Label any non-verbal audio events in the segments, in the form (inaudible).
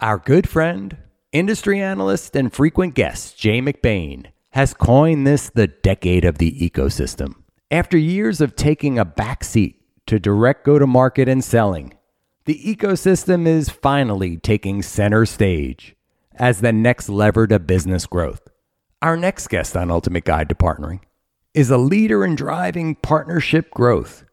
Our good friend, industry analyst, and frequent guest, Jay McBain, has coined this the decade of the ecosystem. After years of taking a backseat to direct go to market and selling, the ecosystem is finally taking center stage as the next lever to business growth. Our next guest on Ultimate Guide to Partnering is a leader in driving partnership growth,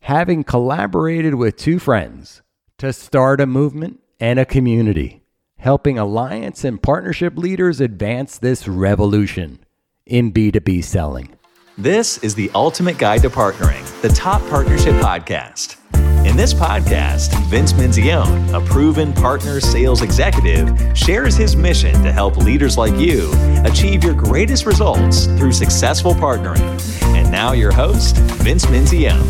having collaborated with two friends to start a movement and a community, helping alliance and partnership leaders advance this revolution in B2B selling. This is the Ultimate Guide to Partnering, the top partnership podcast. In this podcast, Vince Menzione, a proven partner sales executive, shares his mission to help leaders like you achieve your greatest results through successful partnering. And now, your host, Vince Menzione.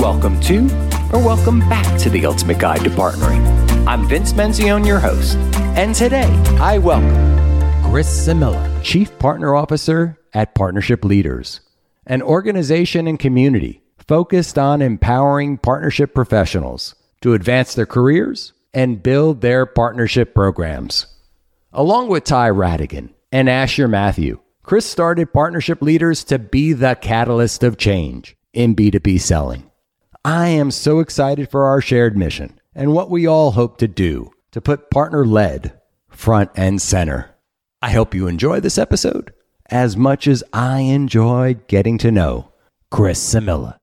Welcome to, or welcome back to the Ultimate Guide to Partnering. I'm Vince Menzione, your host, and today I welcome Chris Samila, Chief Partner Officer at Partnership Leaders, an organization and community focused on empowering partnership professionals to advance their careers and build their partnership programs. Along with Ty Radigan and Asher Mathew, Chris started Partnership Leaders to be the catalyst of change in B2B selling. I am so excited for our shared mission and what we all hope to do to put partner led front and center. I hope you enjoy this episode as much as I enjoyed getting to know Chris Samila.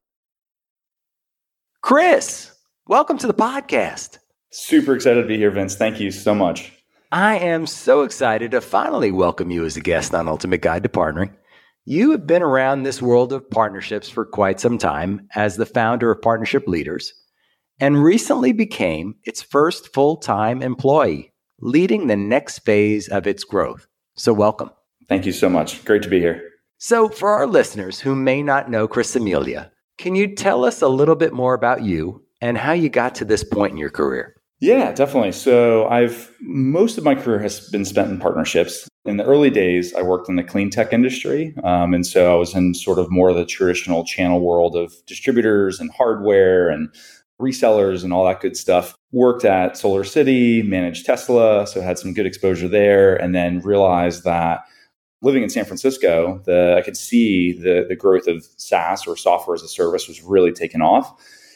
Chris, welcome to the podcast. Super excited to be here, Vince. Thank you so much. I am so excited to finally welcome you as a guest on Ultimate Guide to Partnering. You have been around this world of partnerships for quite some time as the founder of Partnership Leaders and recently became its first full time employee, leading the next phase of its growth. So, welcome. Thank you so much. Great to be here. So, for our listeners who may not know Chris Samila, can you tell us a little bit more about you and how you got to this point in your career? Yeah, definitely. So, I've most of my career has been spent in partnerships. In the early days, I worked in the clean tech industry. Um, and so I was in sort of more of the traditional channel world of distributors and hardware and resellers and all that good stuff. Worked at Solar City, managed Tesla, so had some good exposure there, and then realized that living in San Francisco, the, I could see the, the growth of SaaS or software as a service was really taking off.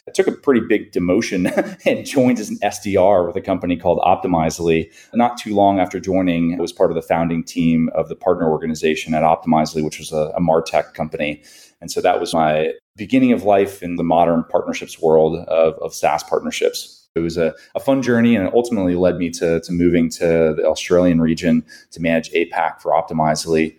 I took a pretty big demotion (laughs) and joined as an SDR with a company called Optimizely. Not too long after joining, I was part of the founding team of the partner organization at Optimizely, which was a, a Martech company. And so that was my beginning of life in the modern partnerships world of, of SaaS partnerships. It was a, a, fun journey and it ultimately led me to, to moving to the Australian region to manage APAC for Optimizely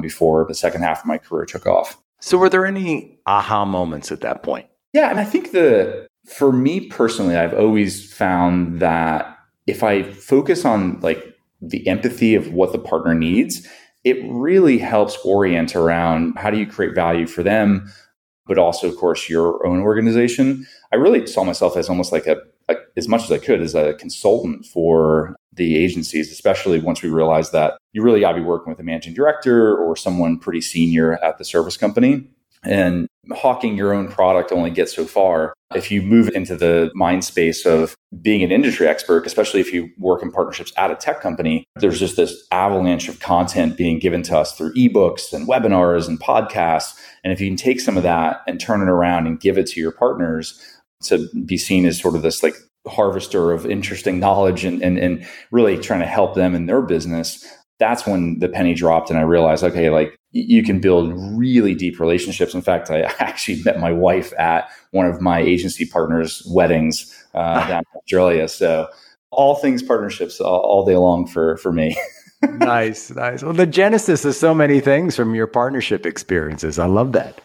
before the second half of my career took off. So, were there any aha moments at that point? Yeah, and I think the for me personally, I've always found that if I focus on like the empathy of what the partner needs, it really helps orient around how do you create value for them, but also, of course, your own organization. I really saw myself as almost like a, as much as I could as a consultant for the agencies, especially once we realized that you really got to be working with a managing director or someone pretty senior at the service company. And hawking your own product only gets so far. If you move into the mind space of being an industry expert, especially if you work in partnerships at a tech company, there's just this avalanche of content being given to us through ebooks and webinars and podcasts. And if you can take some of that and turn it around and give it to your partners to be seen as sort of this like harvester of interesting knowledge and, and, and really trying to help them in their business, that's when the penny dropped and I realized, okay, like you can build really deep relationships. In fact, I (laughs) actually met my wife at one of my agency partners' weddings uh, (laughs) down in Australia. So all things partnerships all, all day long for for me. (laughs) nice, nice. Well, the genesis of so many things from your partnership experiences. I love that.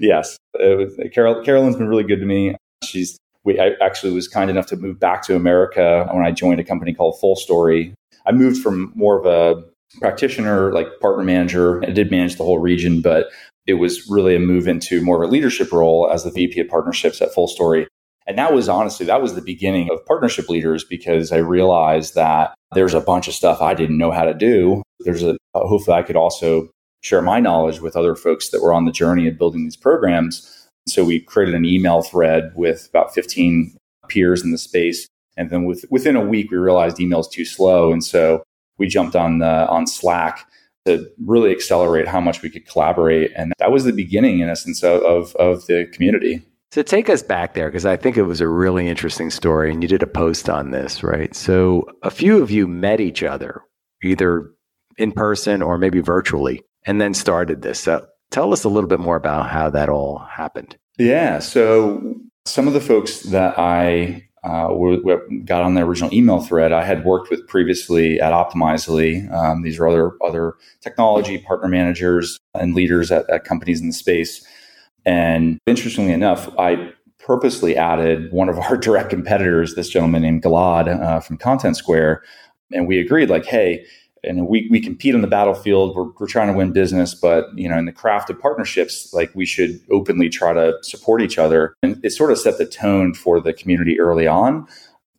yes, was, Carol, Carolyn's been really good to me. She's we I actually was kind enough to move back to America when I joined a company called FullStory. I moved from more of a practitioner, like partner manager. I did manage the whole region, but it was really a move into more of a leadership role as the VP of partnerships at FullStory. And that was honestly, that was the beginning of partnership leaders because I realized that there's a bunch of stuff I didn't know how to do. There's a, hopefully I could also share my knowledge with other folks that were on the journey of building these programs. So we created an email thread with about 15 peers in the space And then with, within a week, we realized email's too slow. And so we jumped on the, on Slack to really accelerate how much we could collaborate. And that was the beginning, in essence, of, of, of the community. So take us back there because I think it was a really interesting story and you did a post on this, right? So a few of you met each other either in person or maybe virtually and then started this. So tell us a little bit more about how that all happened. Yeah. So some of the folks that I uh, were, got on the original email thread, I had worked with previously at Optimizely. Um, these are other other technology partner managers and leaders at, at companies in the space. And interestingly enough, I purposely added one of (laughs) our direct competitors, this gentleman named Galad uh, from Contentsquare. And we agreed, like, hey, and we, we compete on the battlefield. We're, we're trying to win business, but you know, in the craft of partnerships, like we should openly try to support each other. And it sort of set the tone for the community early on.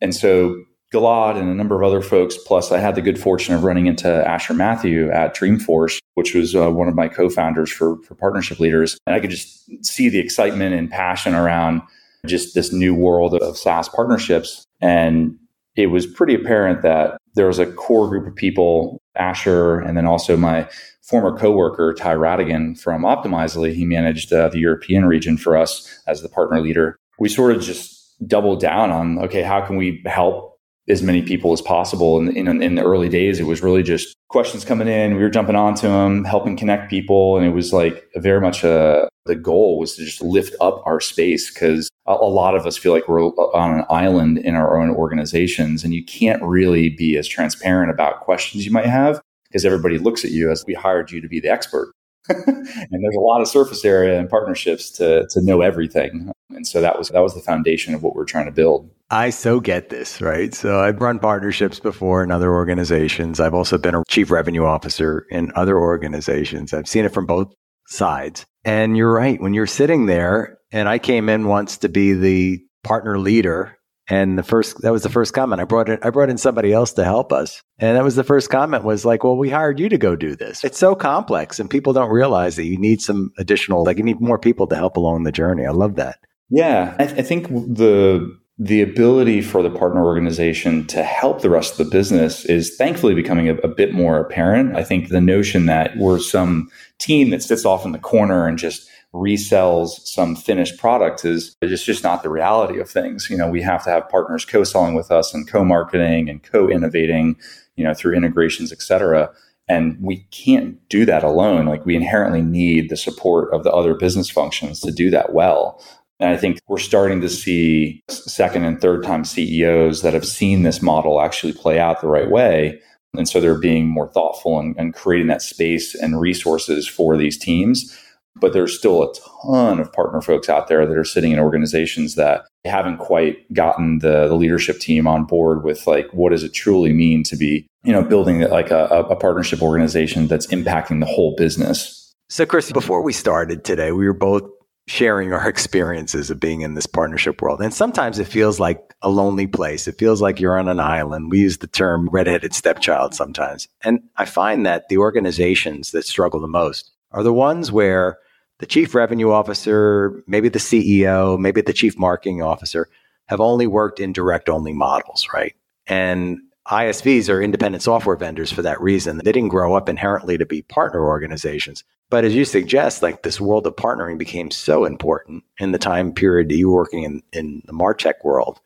And so Galad and a number of other folks. Plus, I had the good fortune of running into Asher Mathew at Dreamforce, which was uh, one of my co-founders for for partnership leaders, and I could just see the excitement and passion around just this new world of SaaS partnerships. And it was pretty apparent that there was a core group of people, Asher, and then also my former coworker Ty Radigan from Optimizely. He managed uh, the European region for us as the partner leader. We sort of just doubled down on okay, how can we help as many people as possible. And in, in, the early days, it was really just questions coming in. We were jumping onto them, helping connect people, and it was like very much a, the goal was to just lift up our space because a, a lot of us feel like we're on an island in our own organizations, and you can't really be as transparent about questions you might have because everybody looks at you as we hired you to be the expert. (laughs) and there's a lot of surface area and partnerships to to know everything. And so that was that was the foundation of what we're trying to build. I so get this, right? So I've run partnerships before in other organizations. I've also been a chief revenue officer in other organizations. I've seen it from both sides. And you're right. When you're sitting there, and I came in once to be the partner leader and the first that was the first comment I brought in I brought in somebody else to help us. And that was the first comment was like, "Well, we hired you to go do this." It's so complex and people don't realize that you need some additional like you need more people to help along the journey. I love that. Yeah, I, th- I think the the ability for the partner organization to help the rest of the business is thankfully becoming a, a, bit more apparent. I think the notion that we're some team that sits off in the corner and just resells some finished product is it's just not the reality of things. You know, we have to have partners co-selling with us and co-marketing and co-innovating, you know, through integrations, et cetera. And we can't do that alone. Like we inherently need the support of the other business functions to do that well. And I think we're starting to see second and third time CEOs that have seen this model actually play out the right way. And so they're being more thoughtful and, and creating that space and resources for these teams but there's still a ton of partner folks out there that are sitting in organizations that haven't quite gotten the, the leadership team on board with like what does it truly mean to be you know building like a, a partnership organization that's impacting the whole business so chris before we started today we were both sharing our (laughs) experiences of being in this partnership world. And sometimes it feels like a lonely place. It feels like you're on an island. We use the term redheaded stepchild sometimes. And i find that the organizations that struggle the most are the ones where the chief revenue officer, maybe the CEO, maybe the chief marketing officer have only worked in direct only models, right? And ISVs are independent software vendors for that reason. They didn't grow up inherently to be partner organizations. But as you suggest, like this world of partnering became so important in the time period that you were working in, in the MarTech world,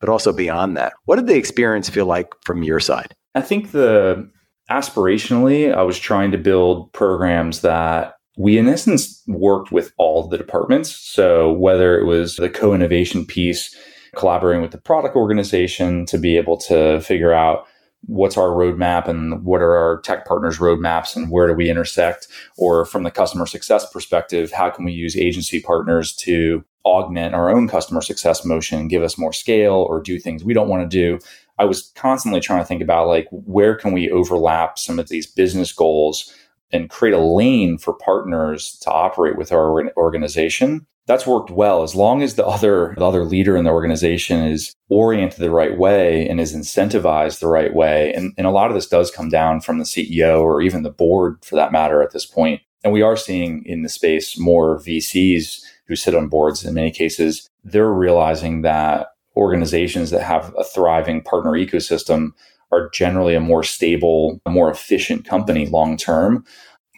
but also beyond that. What did the experience feel like from your side? I think the aspirationally, I was trying to build programs that we in essence worked with all the departments. So whether it was the co-innovation piece, collaborating with the product organization to be able to figure out what's our roadmap and what are our tech partners roadmaps and where do we intersect? Or from the customer success perspective how can we use agency partners to augment our own customer success motion give us more scale or do things we don't want to do? I was constantly trying to think about like where can we overlap some of these business goals and create a lane for partners to operate with our organization that's worked well. As long as the other the other leader in the organization is oriented the right way and is incentivized the right way and, and a lot of this does come down from the ceo or even the board for that matter at this point. And we are seeing in the space more vcs who sit on boards in many cases. They're realizing that organizations that have a thriving partner ecosystem are generally a more stable, a more efficient company long term.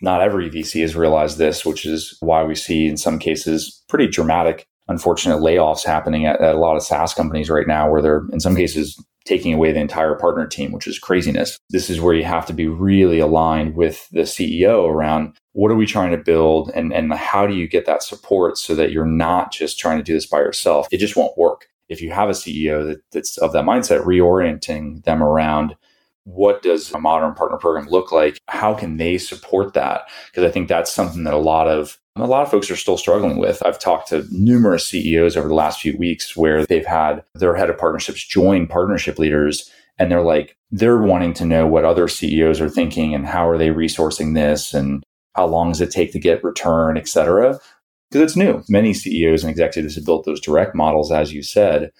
Not every VC has realized this, which is why we see in some cases pretty dramatic, unfortunate layoffs happening at, at a lot of SaaS companies right now, where they're in some cases taking away the entire partner team, which is craziness. This is where you have to be really aligned with the CEO around what are we trying to build and, and how do you get that support so that you're not just trying to do this by yourself. It just won't work. If you have a CEO that, that's of that mindset, reorienting them around what does a modern partner program look like? How can they support that? Because I think that's something that a lot of a lot of folks are still struggling with. I've talked to numerous CEOs over the last few weeks where they've had their head of partnerships join partnership leaders and they're like they're wanting to know what other CEOs are thinking and how are they resourcing this and how long does it take to get return, et cetera. Because it's new. Many CEOs and executives have built those direct models, as you said,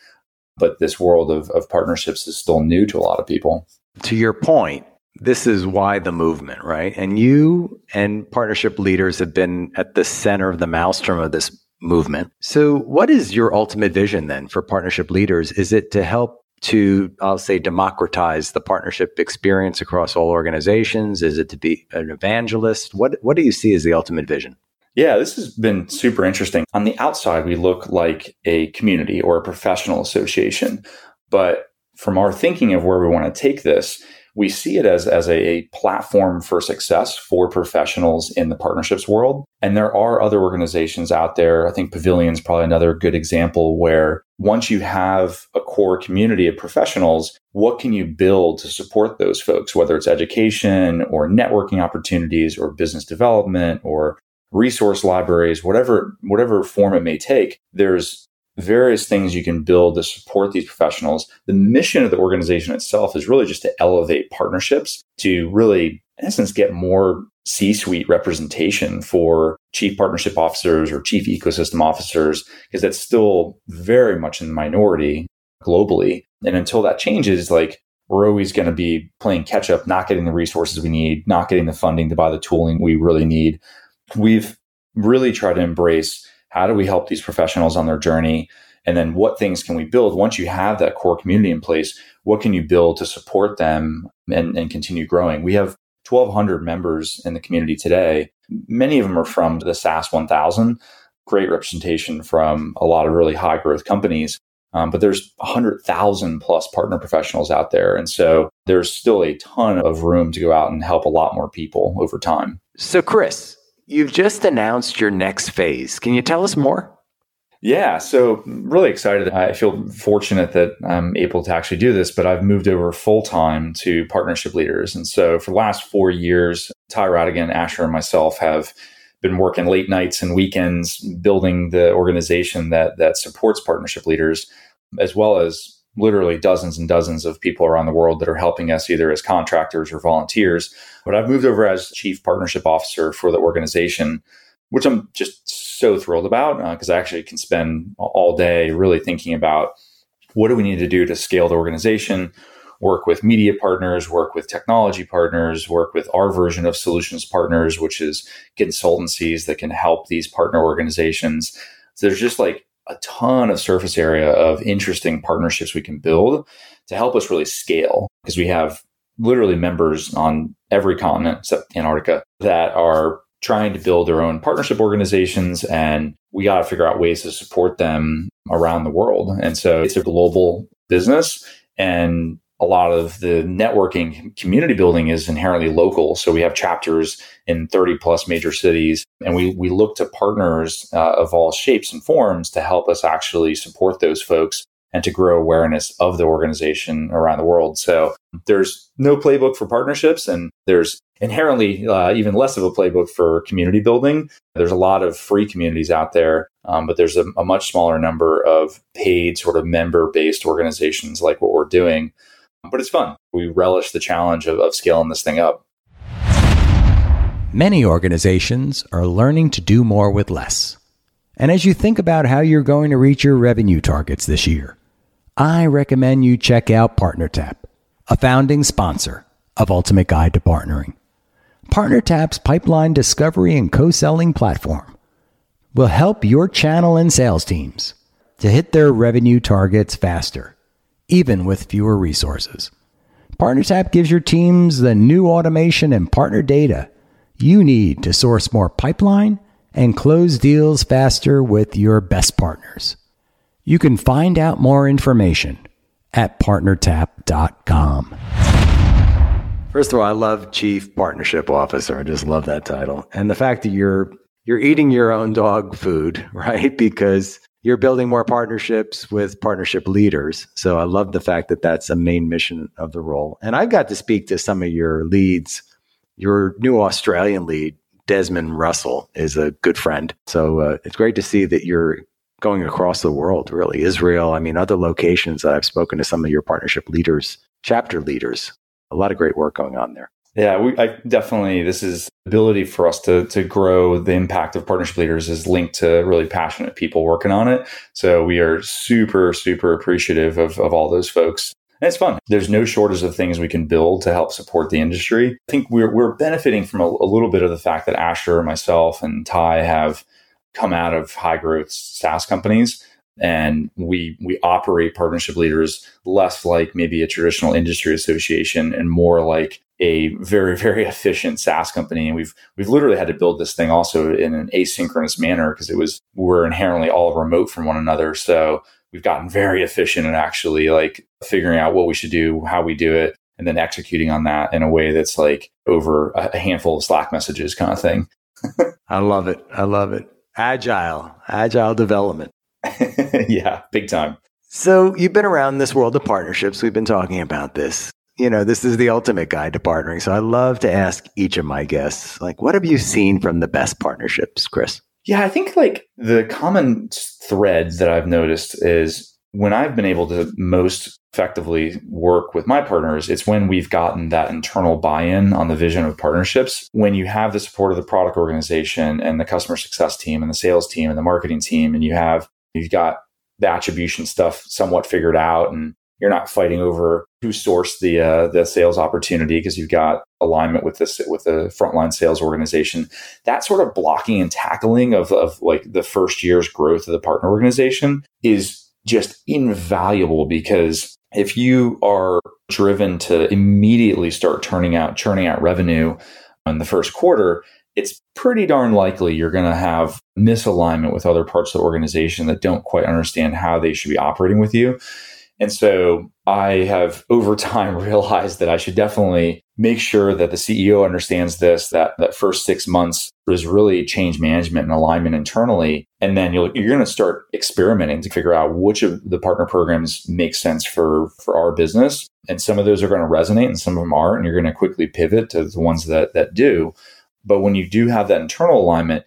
but this world of, of partnerships is still new to a lot of people. To your point, this is why the movement, right? And you and partnership leaders have been at the center of the maelstrom of this movement. So, what is your ultimate vision then for partnership leaders? Is it to help to, I'll say, democratize the partnership experience across all organizations? Is it to be an evangelist? What, what do you see as the ultimate vision? Yeah, this has been super interesting. On the outside, we look like a community or a professional association. But from our thinking of where we want to take this, we see it as, as a, platform for success for professionals in the partnerships world. And there are other organizations out there. I think Pavilion is probably another good example where once you have a core community of professionals, what can you build to support those folks, whether it's education or networking opportunities or business development or resource libraries, whatever, whatever form it may take, there's various things you can build to support these professionals. The mission of the organization itself is really just to elevate partnerships to really, in essence, get more C suite representation for chief partnership officers or chief ecosystem officers, because that's still very much in the minority globally. And until that changes, like we're always going to be playing catch up, not getting the resources we need, not getting the funding to buy the tooling we really need. We've really tried to embrace how do we help these professionals on their journey? And then what things can we build once you have that core community in place? What can you build to support them and, and continue growing? We have 1,200 members in the community today. Many of them are from the SaaS 1000, great representation from a lot of really high growth companies. Um, but there's 100,000 plus partner professionals out there. And so there's still a ton of room to go out and help a lot more people over time. So, Chris, You've just announced your next phase. Can you tell us more? Yeah, so really excited. I feel fortunate that I'm able to actually do this, but I've moved over full time to partnership leaders. And so for the last four years, Ty Radigan, Asher, and myself have been working late nights and weekends building the organization that that supports partnership leaders, as well as literally dozens and dozens of people around the world that are helping us either as contractors or volunteers. But I've moved over as chief partnership officer for the organization, which I'm just so thrilled about because uh, I actually can spend all day really thinking about what do we need to do to scale the organization, work with media partners, work with technology partners, work with our version of solutions partners, which is consultancies that can help these partner organizations. So there's just like a ton of surface area of interesting partnerships we can build to help us really scale because we have literally members on every continent except Antarctica that are trying to build their own partnership organizations and we got to figure out ways to support them around the world. And so it's a global business and a lot of the networking community building is inherently local. So we have chapters in 30 plus major cities, and we, we look to partners uh, of all shapes and forms to help us actually support those folks and to grow awareness of the organization around the world. So there's no playbook for partnerships, and there's inherently uh, even less of a playbook for community building. There's a lot of free communities out there, um, but there's a, a much smaller number of paid, sort of member based organizations like what we're doing but it's fun. We relish the challenge of, of scaling this thing up. Many organizations are learning to do more with less. And as you think about how you're going to reach your revenue targets this year, I recommend you check out PartnerTap, a founding sponsor of Ultimate Guide to Partnering. PartnerTap's pipeline discovery and co selling platform will help your channel and sales teams to hit their revenue targets faster, even with fewer resources. PartnerTap gives your teams the new automation and partner data you need to source more pipeline and close deals faster with your best partners. You can find out more information at partnertap.com. First of all, I love Chief Partnership Officer. I just love that title. And the fact that you're you're eating your own dog food, (laughs) right? Because you're building more partnerships with partnership leaders. So I love the fact that that's a main mission of the role. And I've got to speak to some of your leads. Your new Australian lead, Desmond Russell, is a good friend. So uh, it's great to see that you're going across the world, really. Israel, I mean, other locations that I've spoken to some of your partnership leaders, chapter leaders a lot of great work going on there. Yeah, we I definitely this is ability for us to to grow the impact of partnership leaders is linked to really passionate people working on it. So we are super super appreciative of of all those folks. And it's fun. There's no shortage of things we can build to help support the industry. I think we're we're benefiting from a, a little bit of the fact that Asher, myself, and Ty have come out of high growth SaaS companies and we we operate partnership leaders less like maybe a traditional industry association and more like a very very (laughs) efficient SaaS company. And we've we've literally had to build this thing also in an asynchronous manner because it was we're inherently all remote from one another. So we've gotten very efficient at actually like figuring out what we should do how we do it and then executing on that in a way that's like over a handful of slack messages kind of thing. (laughs) I love it. I love it. Agile. Agile development (laughs) yeah, big time. So you've been around this world of partnerships. We've been talking about this. You know, this is the ultimate guide to partnering. So I love to ask each of my guests, like, what have you seen from the best partnerships, Chris? Yeah, I think like the common thread that I've noticed is when I've been able to most effectively work with my partners, it's when we've gotten that internal buy in on the vision of partnerships. When you have the support of the product organization and the customer success team and the sales team and the marketing team, and you have You've got the attribution stuff somewhat figured out, and you're not fighting over who sourced the uh, the sales opportunity because you've got alignment with this with the frontline sales organization. That sort of blocking and tackling of of like the first year's growth of the partner organization is just invaluable because if you are driven to immediately start turning out churning out revenue in the first quarter it's pretty darn likely you're going to have misalignment with other parts of the organization that don't quite understand how they should be operating with you. And so I have (laughs) over time realized that I should definitely make sure that the CEO understands this, that that first six months is really change management and alignment internally. And then you're going to start experimenting to figure out which of the partner programs make sense for, for our business. And some of those are going to resonate and some of them aren't. And you're going to quickly pivot to the ones that, that do. But when you do have that internal alignment,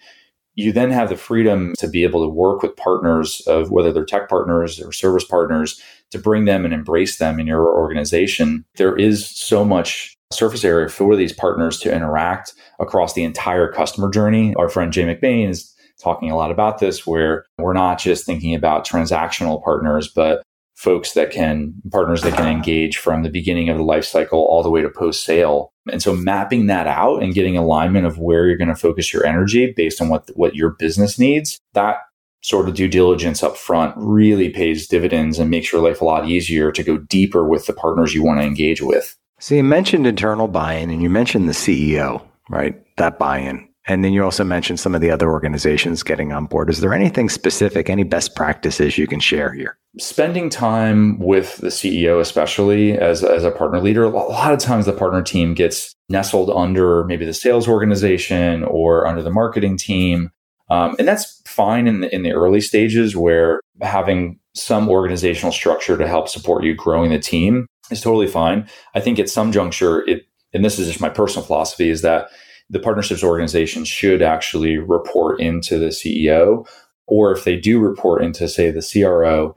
you then have the freedom to be able to work with partners of whether they're tech partners or service partners to bring them and embrace them in your organization. There is so much surface area for these partners to interact across the entire customer journey. Our friend Jay McBain is talking a lot about this, where we're not just thinking about transactional partners, but folks that can partners that can engage from the beginning of the life cycle all the way to post sale and so mapping that out and getting alignment of where you're going to focus your energy based on what what your business needs that sort of due diligence up front really pays dividends and makes your life a lot easier to go deeper with the partners you want to engage with so you mentioned internal buy-in and you mentioned the ceo right that buy-in and then you also mentioned some of the other organizations getting on board. Is there anything specific, any best practices you can share here? Spending time with the CEO, especially as, as a partner leader, a lot of times the partner team gets nestled under maybe the sales organization or under the marketing team. Um, and that's fine in the, in the early stages where having some organizational structure to help support you growing the team is totally fine. I think at some juncture, it, and this is just my personal philosophy, is that the partnerships organization should actually report into the CEO. Or if they do report into, say, the CRO,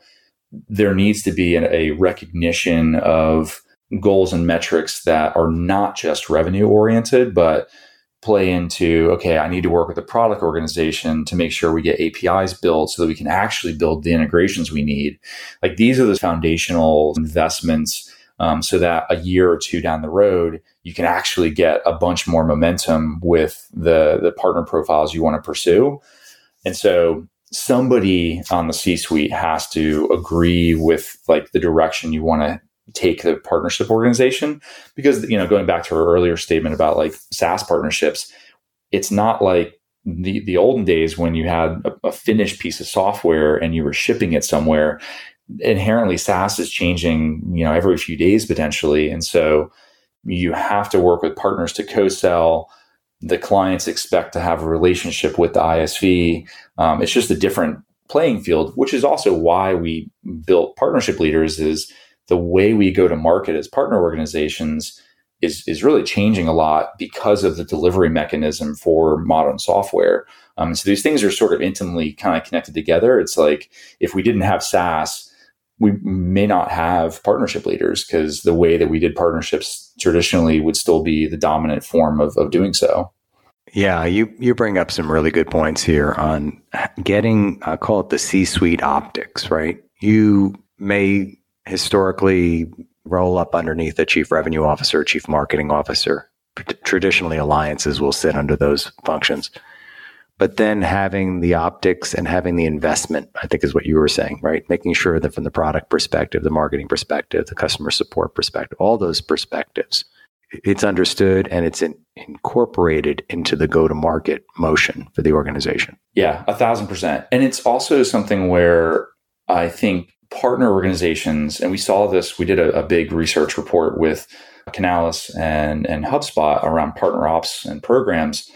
there needs to be a recognition of goals and metrics that are not just revenue oriented, but play into okay, I need to work with the product organization to make sure we get APIs built so that we can actually build the integrations we need. Like these are the foundational investments um, so that a year or two down the road, you can actually get a bunch more momentum with the, the partner profiles you want to pursue. And so somebody on the C suite has to agree with like the direction you want to take the partnership organization. Because you know going back to her earlier statement about like SaaS partnerships it's not like the the olden days when you had a, a finished piece of software and you were shipping it somewhere. Inherently SaaS is changing you know every few days potentially. And so you have to work with partners to co-sell the clients expect to have a relationship with the ISV. Um, it's just a different playing field, which is also why we built partnership leaders. Is the way we go to market as partner organizations is is really changing a lot because of the delivery mechanism for modern software. Um, so these things are sort of intimately kind of connected together. It's like if we didn't have SaaS, we may not have partnership leaders because the way that we did partnerships traditionally would still be the dominant form of, of doing so. Yeah, you, you bring up some really good points here on getting, I call it the C suite optics, right? You may historically roll up underneath a chief revenue officer, chief marketing officer. Traditionally, alliances will sit under those functions but then having the optics and having the investment, I think is what you were saying, right? Making sure that from the product perspective, the marketing perspective, the customer support perspective, all those perspectives, it's understood and it's in, incorporated into the go to market motion for the organization. Yeah, a thousand percent. And it's also something where I think partner organizations, and we saw this, we did a, a big research report with Canalys and, and HubSpot around partner ops and programs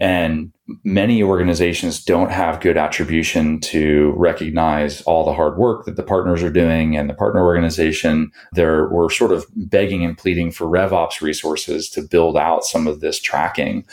and many organizations don't have good attribution to recognize all the hard work that the partners are doing and the partner organization. There, we're sort of begging and pleading for RevOps resources to build out some of this tracking.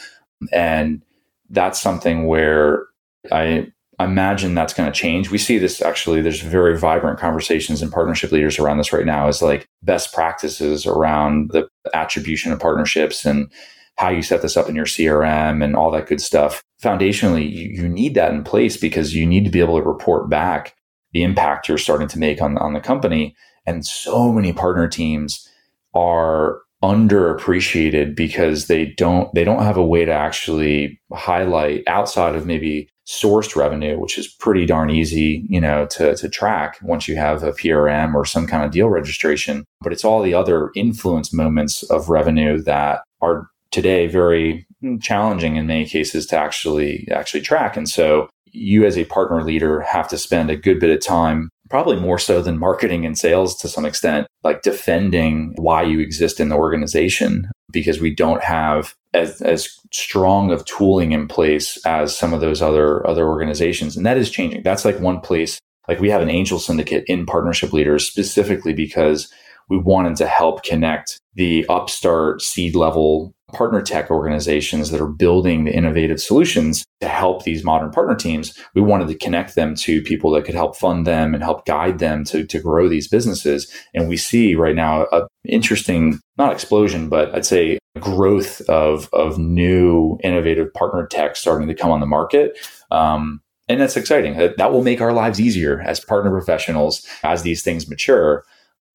And that's something where I imagine that's going to change. We see this actually, there's very vibrant conversations and partnership leaders around this right now is like best practices around the attribution of partnerships and how you set this up in your CRM and all that good stuff. Foundationally, you, you need that in place because you need to be able to report back the impact you're starting to make on, on the company. And so many partner teams are underappreciated because they don't they don't have a way to actually highlight outside of maybe sourced revenue, which is pretty darn easy, you know, to, to track once you have a PRM or some kind of deal registration. But it's all the other influence moments of revenue that are today very hmm. challenging in many cases to actually actually track. And so you as a partner leader have to spend a good bit of time probably more so than marketing and sales to some extent, like defending why you exist in the organization because we don't have as, as strong of tooling in place as some of those other other organizations. And that is changing. That's like one place like we have an angel syndicate in partnership leaders specifically because we wanted to help connect the upstart seed level partner tech organizations that are building the innovative solutions to help these modern partner teams. We wanted to connect them to people that could help fund them and help guide them to, to grow these businesses. And we see right now a interesting, not explosion, but I'd say growth of, of new innovative partner tech starting to come on the market. Um, and that's exciting. That will make our lives easier as partner professionals as these things mature.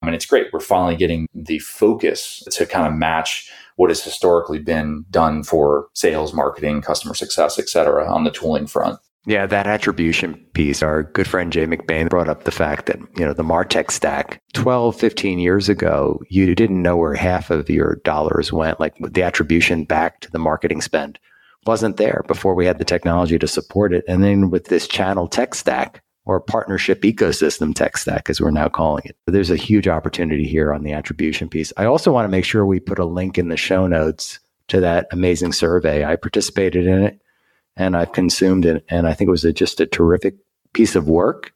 I mean, it's great. We're finally getting the focus to kind of match what has historically been done for sales, marketing, customer success, et cetera, on the tooling front. Yeah, that attribution piece. Our good friend Jay McBain brought up the fact that, you know, the Martech stack 12, 15 years ago, you didn't know where half of your dollars went, like the attribution back to the marketing spend wasn't there before we had the technology to support it. And then with this channel tech stack, or partnership ecosystem tech stack, as we're now calling it. But There's a huge opportunity here on the attribution piece. I also want to make sure we put a link in the show notes to that amazing survey. I participated in it and I've consumed it. And I think it was a, just a terrific piece of work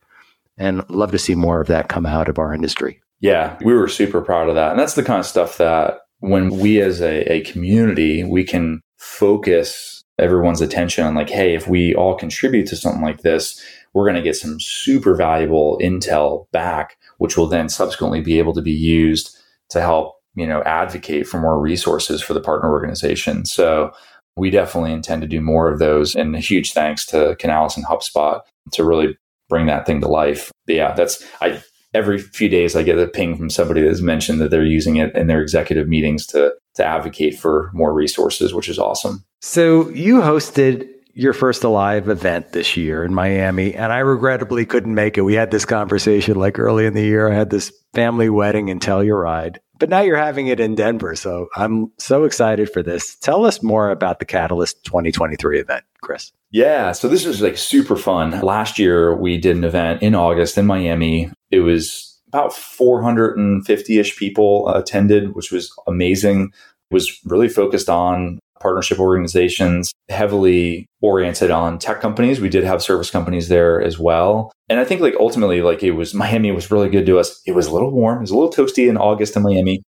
and love to see more of that come out of our industry. Yeah, we were super proud of that. And that's the kind of stuff that when we as a, a community, we can focus everyone's attention on like, hey, if we all contribute to something like this, we're going to get some super valuable intel back, which will then subsequently be able to be used to help, you know, advocate for more resources for the partner organization. So we definitely intend to do more of those. And a huge thanks to Canalys and HubSpot to really bring that thing to life. But yeah, that's I every few days I get a ping from somebody that's mentioned that they're using it in their executive meetings to to advocate for more resources, which is awesome. So you hosted your first alive event this year in Miami, and I regrettably couldn't make it. We had this conversation like early in the year. I had this family wedding in Telluride, but now you're having it in Denver. So I'm so excited for this. Tell us more about the Catalyst 2023 event, Chris. Yeah, so this was like super fun. Last year we did an event in August in Miami. It was about 450 ish people attended, which was amazing. It was really focused on partnership organizations, heavily oriented on tech companies. We did have service companies there as well. And I think like ultimately, like it was Miami was really good to us. It was a little warm. It was a little toasty in August in Miami.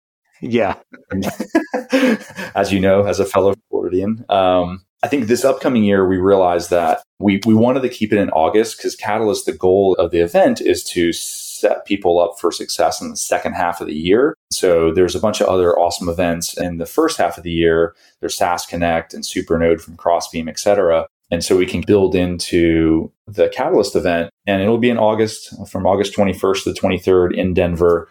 Yeah. (laughs) as you know, as a fellow Floridian. Um, I think this upcoming year, we realized that we, we wanted to keep it in August because Catalyst, the goal of the event is to set people up for success in the second half of the year. So there's a bunch of other awesome events in the first half of the year. There's SaaS Connect and Supernode from Crossbeam, et cetera. And so we can build into the Catalyst event and it'll be in August from August 21st to the 23rd in Denver.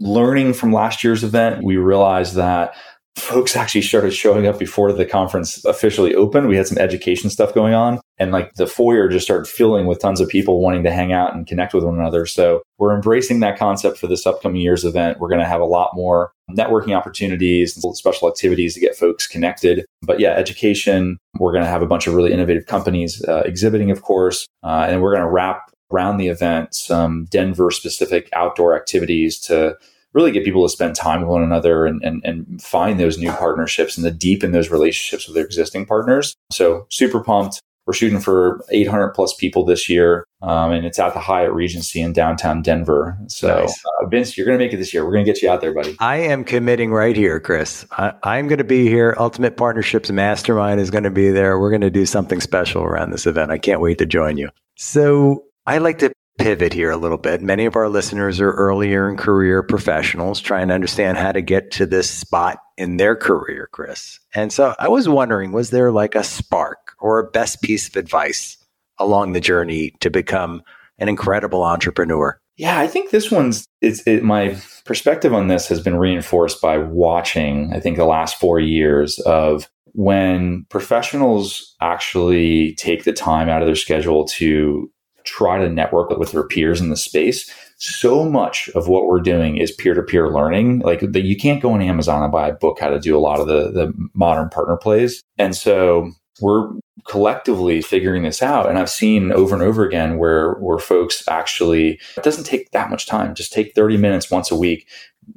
Learning from last year's event, we realized that folks actually started showing up before the conference officially opened. We had some education stuff going on and like the foyer just started filling with tons of people wanting to hang out and connect with one another. So we're embracing that concept for this upcoming year's event. We're going to have a lot more networking opportunities and special activities to get folks connected. But yeah, education, we're going to have a bunch of really innovative companies uh, exhibiting, of course, uh, and we're going to wrap around the event some Denver specific outdoor activities to really get people to spend time with one another and, and, and find those new partnerships and to deepen those relationships with their existing partners. So super pumped. We're shooting for 800 plus people this year, um, and it's at the Hyatt Regency in downtown Denver. So, nice. uh, Vince, you're going to make it this year. We're going to get you out there, buddy. I am committing right here, Chris. I, am going to be here. Ultimate Partnerships Mastermind is going to be there. We're going to do something special around this event. I can't wait to join you. So, I like to pivot here a little bit. Many of our listeners are earlier in career professionals trying to understand how to get to this spot in their career, Chris. And so I was wondering, was there like a spark or a best piece of advice along the journey to become an incredible entrepreneur? Yeah, I think this one's it's it, my perspective on this has been reinforced by watching, I think the last 4 years of when professionals actually take the time out of their schedule to try to network with their peers in the space. So much of what we're doing is peer to peer learning. Like that, you can't go on Amazon and buy a book how to do a lot of the the modern partner plays. And so we're collectively figuring this out. And I've seen over and over again where where folks actually it doesn't take that much time. Just take 30 minutes once a week.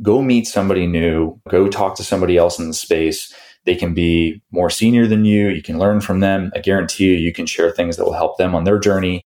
Go meet somebody new. Go talk to somebody else in the space. They can be more senior than you. You can learn from them. I guarantee you, you can share things that will help them on their journey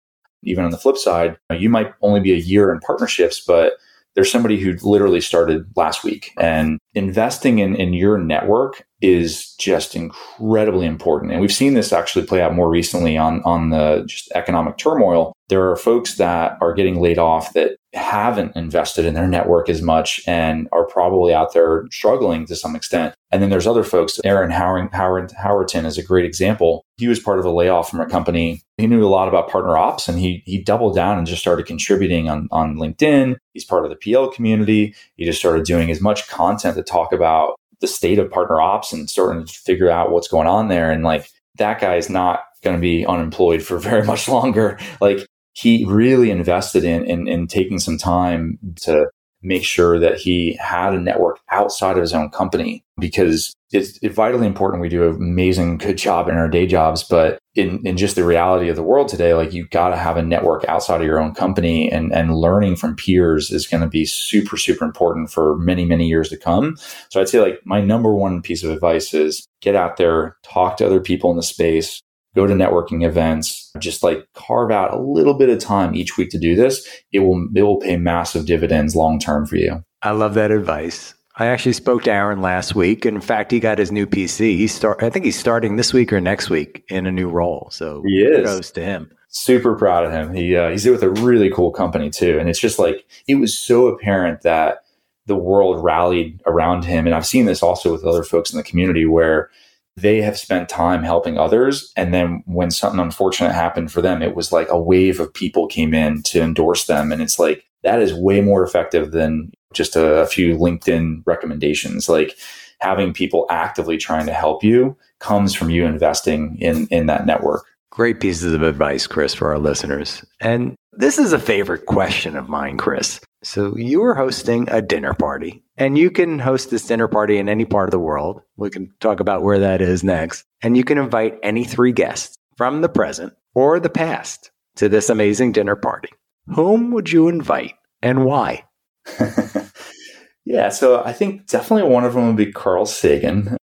even on the flip side, you might only be a year in partnerships, but there's somebody who literally started last week and investing in, in your network is just incredibly important. And we've seen this actually play out more recently on, on the just economic turmoil. There are folks that are getting laid off that haven't invested in their network as much and are probably out there struggling to some extent. And then there's other folks. Aaron Howard, Howard, Howerton is a great example. He was part of a layoff from a company. He knew a lot about partner ops and he, he doubled down and just started contributing on, on LinkedIn. He's part of the PL community. He just started doing as much content talk about the state of partner ops and starting to figure out what's going on there. And like that guy is not going to be unemployed for (laughs) very much longer. Like he really invested in, in, in taking some time to make sure that he had a network outside of his own company because it's, vitally important. We do an amazing good job in our day jobs but in, in just the reality of the world today like you got to have a network outside of your own company and, and learning from peers is going to be super super important for many many years to come. So i'd say like my number one piece of advice is get out there talk to other people in the space go to networking events, just like carve out a little bit of time each week to do this. It will it will pay massive dividends long term for you. I love that advice. I actually spoke to Aaron last week. In fact, he got his new PC. He start I think he's starting this week or next week in a new role. So he is. kudos to him. Super proud of him. He uh, he's with a really cool company too, and it's just like it was so apparent that the world rallied around him. And I've seen this also with other folks in the community where they have spent time helping others. And then when something unfortunate happened for them, it was like a wave of people came in to endorse them. And it's like, that is way more effective than just a, a few LinkedIn recommendations. Like having people actively trying to help you comes from you investing in, in that network. Great pieces of advice, Chris, for our listeners. And this is a favorite question of mine, Chris. So you are hosting a dinner party, and you can host this dinner party in any part of the world. We can talk about where that is next. And you can invite any three guests from the present or the past to this amazing dinner party. Whom would you invite and why? (laughs) yeah, so I think definitely one of them would be Carl Sagan.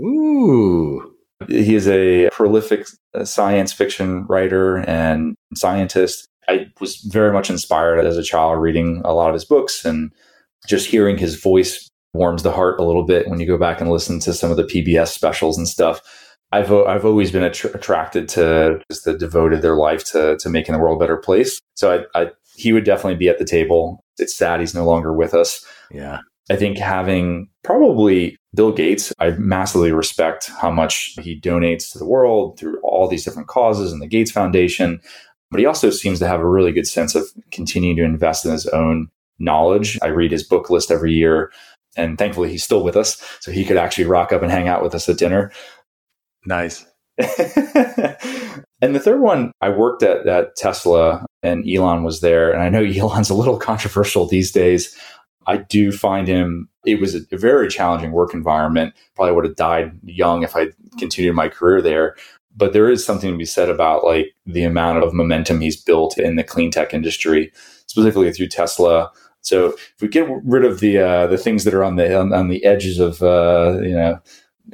Ooh. He is a prolific uh, science fiction writer and scientist. I was very much inspired as a child reading a lot of his books and just hearing his voice warms the heart a little bit when you go back and listen to some of the PBS specials and stuff. I've uh, I've always been att- attracted to just the devoted their life to to making the world a better place. So I, I he would definitely be at the table. It's sad he's no longer with us. Yeah. I think having probably Bill Gates, I massively respect how much he donates to the world through all these different causes and the Gates Foundation. But he also seems to have a really good sense of continuing to invest in his own knowledge. I read his book list every year, and thankfully he's still with us. So he could actually rock up and hang out with us at dinner. Nice. (laughs) and the third one, I worked at, at Tesla and Elon was there. And I know (laughs) Elon's a little controversial these days. I do find him, it was a, a very challenging work environment. Probably would have died young if I continued my career there. But there is something to be said about like the amount of momentum he's built in the clean tech industry, specifically through Tesla. So if we get rid of the uh, the things that are on the on, on the edges of uh, you know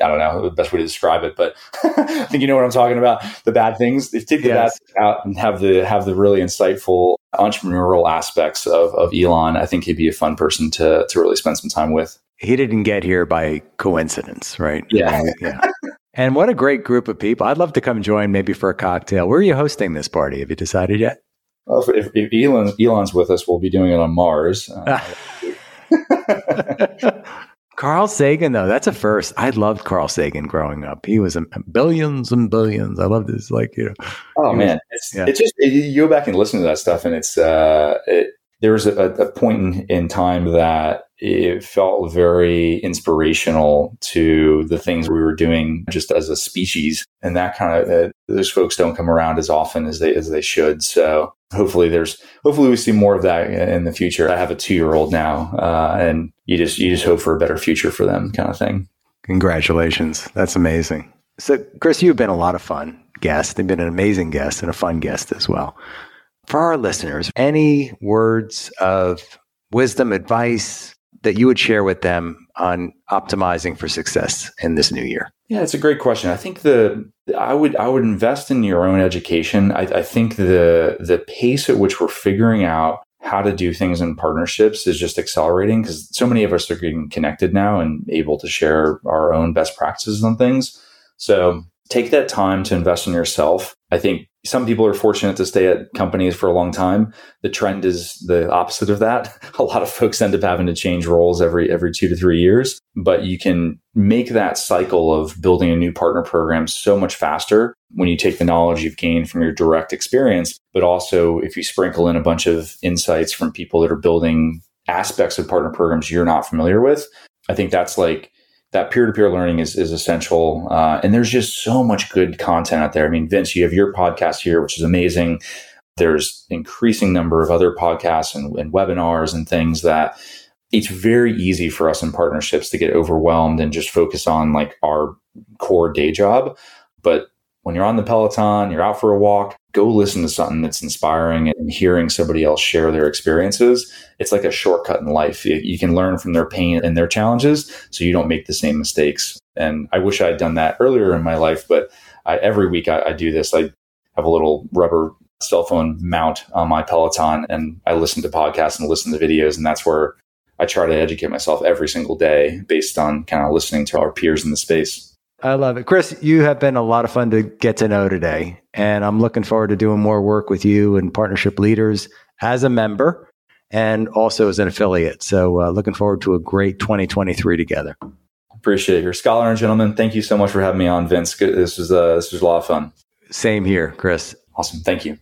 I don't know the best way to describe it, but (laughs) I think you know what I'm talking about. The bad things, take the yes. bad out and have the have the really insightful entrepreneurial aspects of, of Elon. I think he'd be a fun person to to really spend some time with. He didn't get here by coincidence, right? Yeah, yeah. And what a great group of people! I'd love to come join, maybe for a cocktail. Where are you hosting this party? Have you decided yet? Well, if, if Elon, Elon's with us, we'll be doing it on Mars. Uh, (laughs) (laughs) Carl Sagan, though, that's a first. I loved Carl Sagan growing up. He was a, billions and billions. I loved his, like, you know. Oh, man. It's, yeah. it's just, it, you go back and listen to that stuff, and it's, uh, it, there was a, a point in, in time that it felt very inspirational to the things we were doing just as a species. And that kind of uh, those folks don't come around as often as they as they should. So hopefully there's hopefully we see more of that in the future. I have a two year old now uh, and you just you just hope for a better future for them kind of thing. Congratulations. That's amazing. So chris you've been a lot of fun guest you've been an amazing guest and a fun guest as well. For our listeners any words of wisdom advice that you would share with them on optimizing for success in this new year? Yeah, it's a great question. I think the I would I would invest in your own education. I, I think the the pace at which we're figuring out how to do things in partnerships is just accelerating because so many of us are getting connected now and able to share our own best practices on things. So take that time to invest in yourself. I think some people are fortunate to stay at companies for a long time. The trend is the opposite of that. (laughs) A lot of folks end up having to change roles every every 2 to 3 years, but you can make that cycle of building a new partner program so much faster when you take the knowledge you've gained from your direct experience, but also if you sprinkle in a bunch of insights from people that are building aspects of partner programs you're not familiar with. I think that's like that peer-to-peer learning is, is essential. Uh, and there's just so much good content out there. I mean, Vince, you have your podcast here, which is amazing. There's increasing number of other podcasts and, and webinars and things that it's very easy for us in partnerships to get overwhelmed and just focus on like our core day job. But when you're on the Peloton, you're out for a walk, go listen to something that's inspiring and hearing somebody else share their experiences. It's like a shortcut in life. You can learn from their pain and their challenges so you don't make the same mistakes. And I wish I had done that earlier in my life, but I, every week I, I do this. I have a little rubber cell phone mount on my Peloton and I listen to podcasts and listen to videos. And that's where I try to educate myself every single day based on kind of listening to our peers in the space. I love it. Chris, you have been a lot of fun to get to know today. And I'm looking forward to doing more work with you and partnership leaders as a member and also as an affiliate. So, uh, looking forward to a great 2023 together. Appreciate your scholar and gentlemen. Thank you so much for having me on, Vince. This was uh, this was a lot of fun. Same here, Chris. Awesome. Thank you.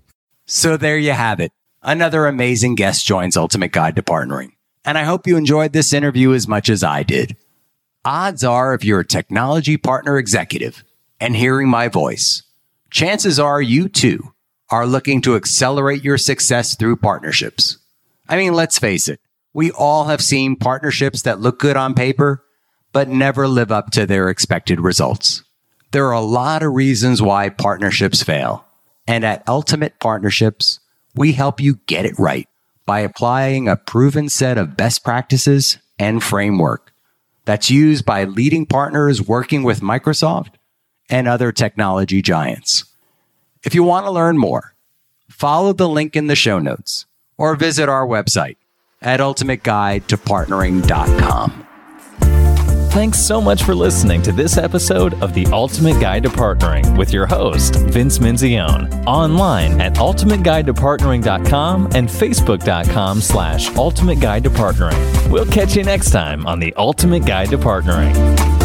So there you have it. Another amazing guest joins Ultimate Guide to Partnering. And I hope you enjoyed this interview as much as I did odds are if you're a technology partner executive and hearing my voice, chances are you too are looking to accelerate your success through partnerships. I mean, let's face it. We all have seen partnerships that look good on paper, but never live up to their expected results. There are a lot of reasons why partnerships fail. And at Ultimate Partnerships, we help you get it right by applying a proven set of best practices and framework that's used by leading partners working with Microsoft and other technology giants. If you want to learn more, follow the link in the show notes or visit our website at ultimateguidetopartnering.com. Thanks so much for listening to this episode of The Ultimate Guide to Partnering with your host, Vince Menzione. Online at ultimateguidetopartnering.com and facebook.com slash ultimate guide to partnering. We'll catch you next time on The Ultimate Guide to Partnering.